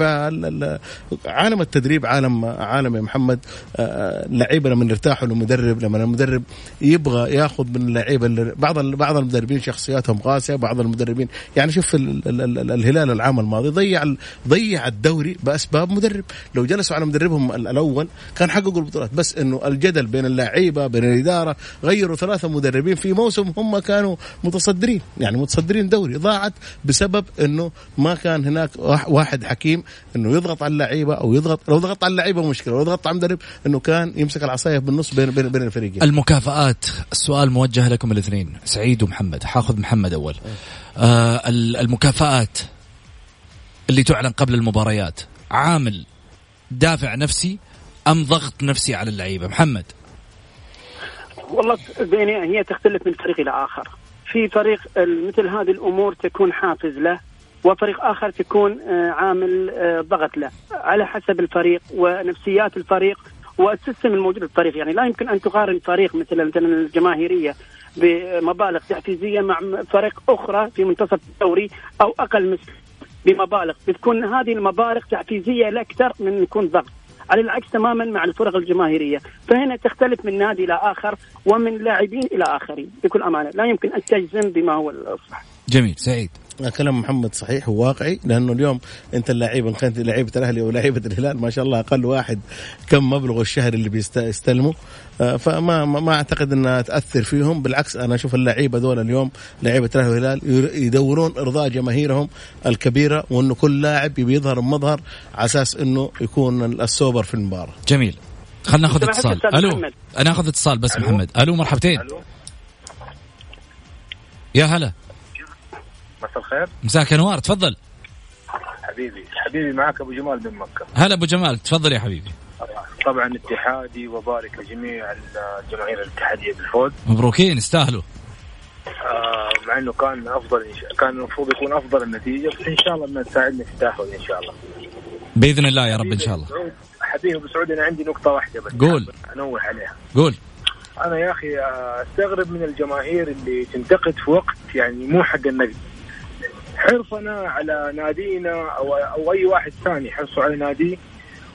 فعالم التدريب عالم عالم يا محمد آه، اللعيبه لما يرتاحوا للمدرب لما المدرب يبغى ياخذ من اللعيبة بعض بعض المدربين شخصياتهم قاسية بعض المدربين يعني شوف ال الهلال العام الماضي ضيع ضيع الدوري بأسباب مدرب. لو جلسوا على مدربهم ال- الأول كان حققوا البطولات بس إنه الجدل بين اللعيبه بين الإدارة غيروا ثلاثة مدربين في موسم هم كانوا متصدرين يعني متصدرين دوري. ضاعت بسبب إنه ما كان هناك واح- واحد حكيم إنه يضغط على اللعيبة أو يضغط لو ضغط على اللعيبة مشكلة لو ضغط على المدرب إنه كان يمسك العصاية بالنص بين بين, بين الفريقين. المكافآت السؤال موجه لكم الاثنين. سعيد ومحمد حاخذ محمد أول. ال- المكافآت اللي تعلن قبل المباريات. عامل دافع نفسي أم ضغط نفسي على اللعيبة؟ محمد. والله بيني هي تختلف من فريق إلى آخر. في فريق مثل هذه الأمور تكون حافز له وفريق آخر تكون آه، عامل آه، ضغط له. على حسب الفريق ونفسيات الفريق والسيستم الموجود في الفريق. يعني لا يمكن أن تقارن فريق مثل مثلا الجماهيرية بمبالغ تحفيزية مع فريق أخرى في منتصف الدوري أو أقل من بمبالغ. بتكون هذه المبالغ تحفيزية لا أكثر من يكون ضغط. على العكس تماما مع الفرق الجماهيرية. فهنا تختلف من نادي إلى آخر ومن لاعبين إلى آخرين. بكل أمانة لا يمكن أن تجزم بما هو الصح جميل سعيد. كلام محمد صحيح وواقعي لأنه اليوم أنت اللعيبه إن كانت لعيبة الأهلي أو لعيبه الهلال ما شاء الله أقل واحد كم مبلغ الشهري اللي بيستلموا آه، فما ما, أعتقد إنها تأثر فيهم بالعكس أنا أشوف اللعيبة دول اليوم لعيبة الأهلي والهلال يدورون إرضاء جماهيرهم الكبيرة وإنه كل لاعب يبي يظهر مظهر على أساس إنه يكون السوبر في المباراة. جميل. خلينا ناخذ اتصال. ألو. أنا أخذ اتصال بس محمد. ألو مرحبتين. يا هلا. مساء الخير. مساك أنوار تفضل. حبيبي حبيبي معك أبو جمال من مكة. هلا أبو جمال تفضل يا حبيبي. طبعا اتحادي وبارك لجميع الجماهير الاتحادية بالفوز. مبروكين استاهلوا آه مع إنه كان أفضل كان المفروض يكون أفضل النتيجة بس إن شاء الله إنها تساعدنا في التأهل إن شاء الله. بإذن الله يا رب إن شاء الله. حبيبي أبو سعود أنا عندي نقطة واحدة بس. قول. أنوه عليها. قول. أنا يا أخي أستغرب من الجماهير اللي تنتقد في وقت يعني مو حق النقد. حرصنا على نادينا أو أو أي واحد ثاني حرصه على ناديه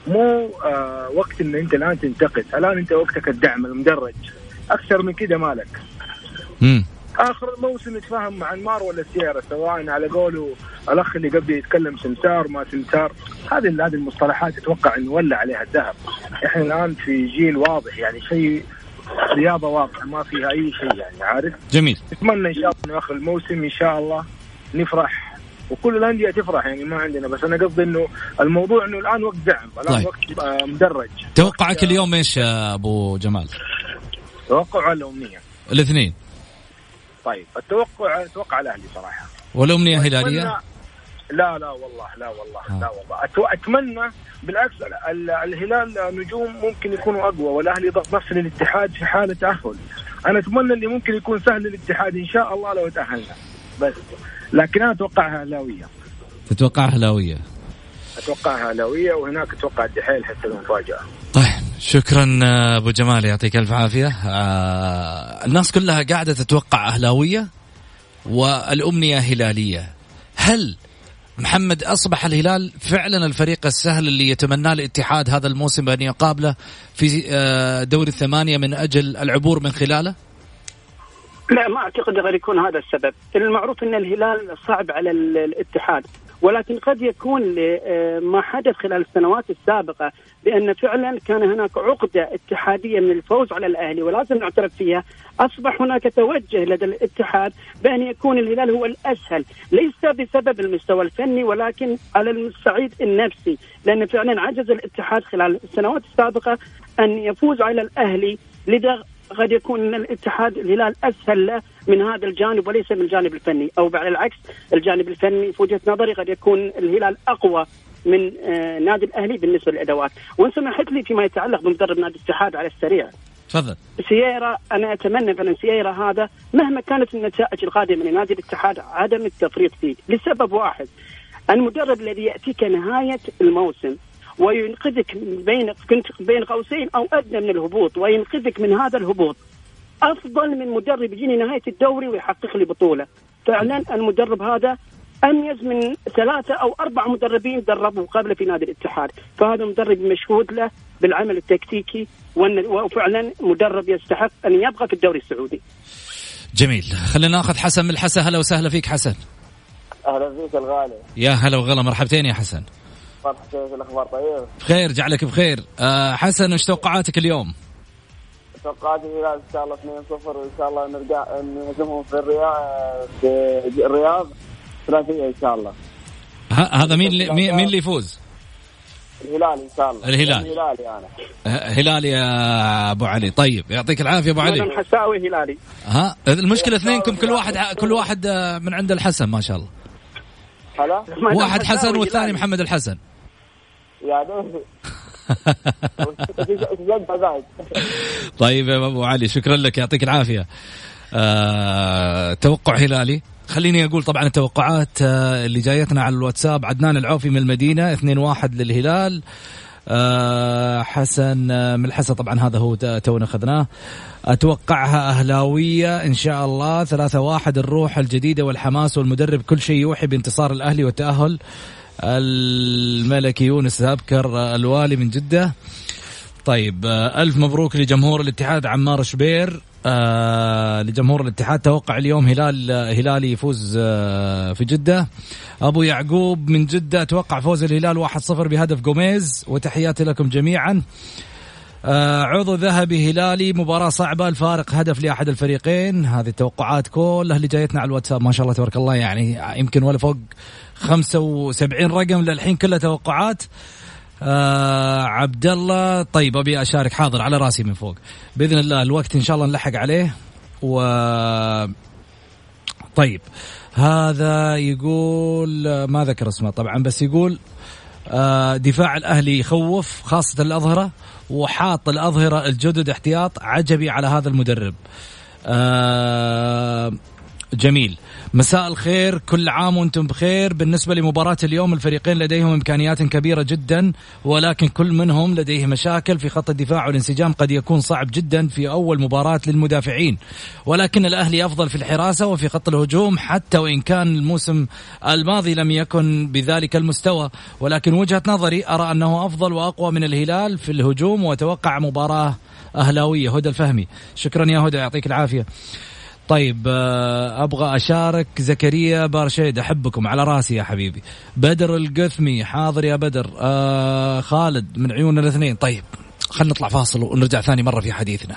مو آه وقت إن أنت الآن تنتقد. الآن أنت وقتك الدعم المدرج. أكثر من كده مالك. امم آخر الموسم نتفاهم مع انمار ولا سيارة سواء على قوله الأخ اللي قبل يتكلم سمسار ما سمسار. هذه هذه المصطلحات أتوقع انه ولى عليها الذهب. إحنا الآن في جيل واضح يعني شيء رياضة واضحة ما فيها أي شيء يعني عارف؟ جميل. نتمنى إن شاء الله إنه آخر الموسم إن شاء الله نفرح وكل الأندية تفرح يعني ما عندنا بس أنا قصدي إنه الموضوع إنه الآن وقت دعم الآن طيب. وقت مدرج توقعك اليوم إيش يا أبو جمال؟ توقع ولا امنيه؟ الاثنين طيب التوقع أتوقع الأهلي صراحة والامنيه هلالية؟ لا لا والله لا والله آه. لا والله اتمنى بالعكس ال- الهلال نجوم ممكن يكونوا أقوى والأهلي ضغط نفس الاتحاد في حالة تأهل أنا أتمنى اللي ممكن يكون سهل للاتحاد إن شاء الله لو تأهلنا بس لكن أنا أتوقعها اهلاويه تتوقع هلاوية. اتوقعها اهلاويه وهناك أتوقع الدحيل حتى المفاجاه طيب شكرا أبو جمال يعطيك ألف عافية. آه الناس كلها قاعدة تتوقع اهلاويه والأمنية هلالية. هل محمد أصبح الهلال فعلا الفريق السهل اللي يتمناه الاتحاد هذا الموسم بان يقابله في آه، دوري الثمانية من أجل العبور من خلاله؟ لا ما أعتقد غير يكون هذا السبب، المعروف أن الهلال صعب على ال- الاتحاد، ولكن قد يكون آه، ما حدث خلال السنوات السابقة بان فعلا كان هناك عقدة اتحادية من الفوز على الأهلي ولازم نعترف فيها، أصبح هناك توجه لدى الاتحاد بأن يكون الهلال هو الأسهل، ليس بسبب المستوى الفني ولكن على الصعيد النفسي، لأن فعلا عجز الاتحاد خلال السنوات السابقة أن يفوز على الأهلي، لذا قد يكون الاتحاد الهلال أسهل له من هذا الجانب وليس من الجانب الفني. أو على العكس الجانب الفني في وجهة نظري قد يكون الهلال أقوى من آه، نادي الأهلي بالنسبة للأدوات. وان سمحت لي فيما يتعلق بمدرب نادي الاتحاد على السريع. تفضل. سييرا أنا أتمنى فعلا سييرا هذا مهما كانت النتائج القادمة لنادي الاتحاد عدم التفريط فيه لسبب واحد. المدرب الذي يأتيك نهاية الموسم وينقذك بين كنت بين قوسين أو أدنى من الهبوط وينقذك من هذا الهبوط. أفضل من مدرب يجيني نهاية الدوري ويحقق لي بطولة. فعلا المدرب هذا اميز من ثلاثة أو أربع مدربين دربوا قبل في نادي الاتحاد. فهذا مدرب مشهود له بالعمل التكتيكي وفعلا مدرب يستحق أن يبقى في الدوري السعودي. جميل. خلينا ناخذ حسن من الحسن. هلا وسهلا فيك حسن. أهلا فيك الغالي. يا هلا وغلا. مرحبتين يا حسن. فرح كيف الأخبار طيب؟ بخير جعلك بخير. آه حسن وش توقعاتك اليوم؟ توقعات الهلال إن شاء الله 2-0 وإن شاء الله نرجع نهزمهم في الرياض في الرياض ثلاثية إن شاء الله. ه- هذا مين اللي مين مين اللي يفوز؟ الهلال إن شاء الله. الهلال. الهلالي أنا ه- هلال يا أبو علي. طيب يعطيك العافية أبو علي. أنا حساوي هلالي. ها؟ المشكلة اثنينكم كل واحد كل واحد آه، من عند الحسن ما شاء الله. هلا؟ واحد حسن والثاني محمد الحسن. يعني طيب يا أبو علي شكرا لك يعطيك العافية. آه، توقع هلالي. خليني أقول طبعا التوقعات آه، اللي جايتنا على الواتساب عدنان العوفي من المدينة 2-1 للهلال. آه، حسن آه، من الحسن طبعا هذا هو ت- تونا أخذناه. أتوقعها أهلاوية إن شاء الله 3-1 الروح الجديدة والحماس والمدرب كل شيء يوحي بانتصار الأهلي والتأهل. الملكي يونس ابكر آه، الوالي من جدة. طيب آه، ألف مبروك لجمهور الاتحاد عمار شبير. آه لجمهور الاتحاد توقع اليوم هلال هلالي يفوز آه في جدة. أبو يعقوب من جدة أتوقع فوز الهلال 1-0 بهدف جوميز. وتحياتي لكم جميعا. عضو ذهبي هلالي مباراة صعبة الفارق هدف لأحد الفريقين. هذه التوقعات كلها اللي جايتنا على الواتساب ما شاء الله تبارك الله يعني يمكن ولا فوق 75 رقم للحين كلها توقعات. آه عبد الله طيب أبي أشارك حاضر على راسي من فوق. بإذن الله الوقت إن شاء الله نلحق عليه. و طيب هذا يقول ما ذكر اسمه طبعا بس يقول آه، دفاع الأهلي يخوف خاصة الأظهرة. وحاط الأظهرة الجدد احتياط عجبي على هذا المدرب. آه، جميل. مساء الخير كل عام وأنتم بخير. بالنسبة لمباراة اليوم الفريقين لديهم إمكانيات كبيرة جدا ولكن كل منهم لديه مشاكل في خط الدفاع والانسجام قد يكون صعب جدا في أول مباراة للمدافعين. ولكن الأهلي أفضل في الحراسة وفي خط الهجوم حتى وإن كان الموسم الماضي لم يكن بذلك المستوى. ولكن وجهة نظري أرى أنه أفضل وأقوى من الهلال في الهجوم وأتوقع مباراة أهلاوية. هدى الفهمي. شكرا يا هدى يعطيك العافية. طيب آه، أبغى أشارك زكريا بارشيد أحبكم على راسي يا حبيبي. بدر القثمي حاضر يا بدر. آه خالد من عيوننا الاثنين. طيب خلينا نطلع فاصل ونرجع ثاني مرة في حديثنا.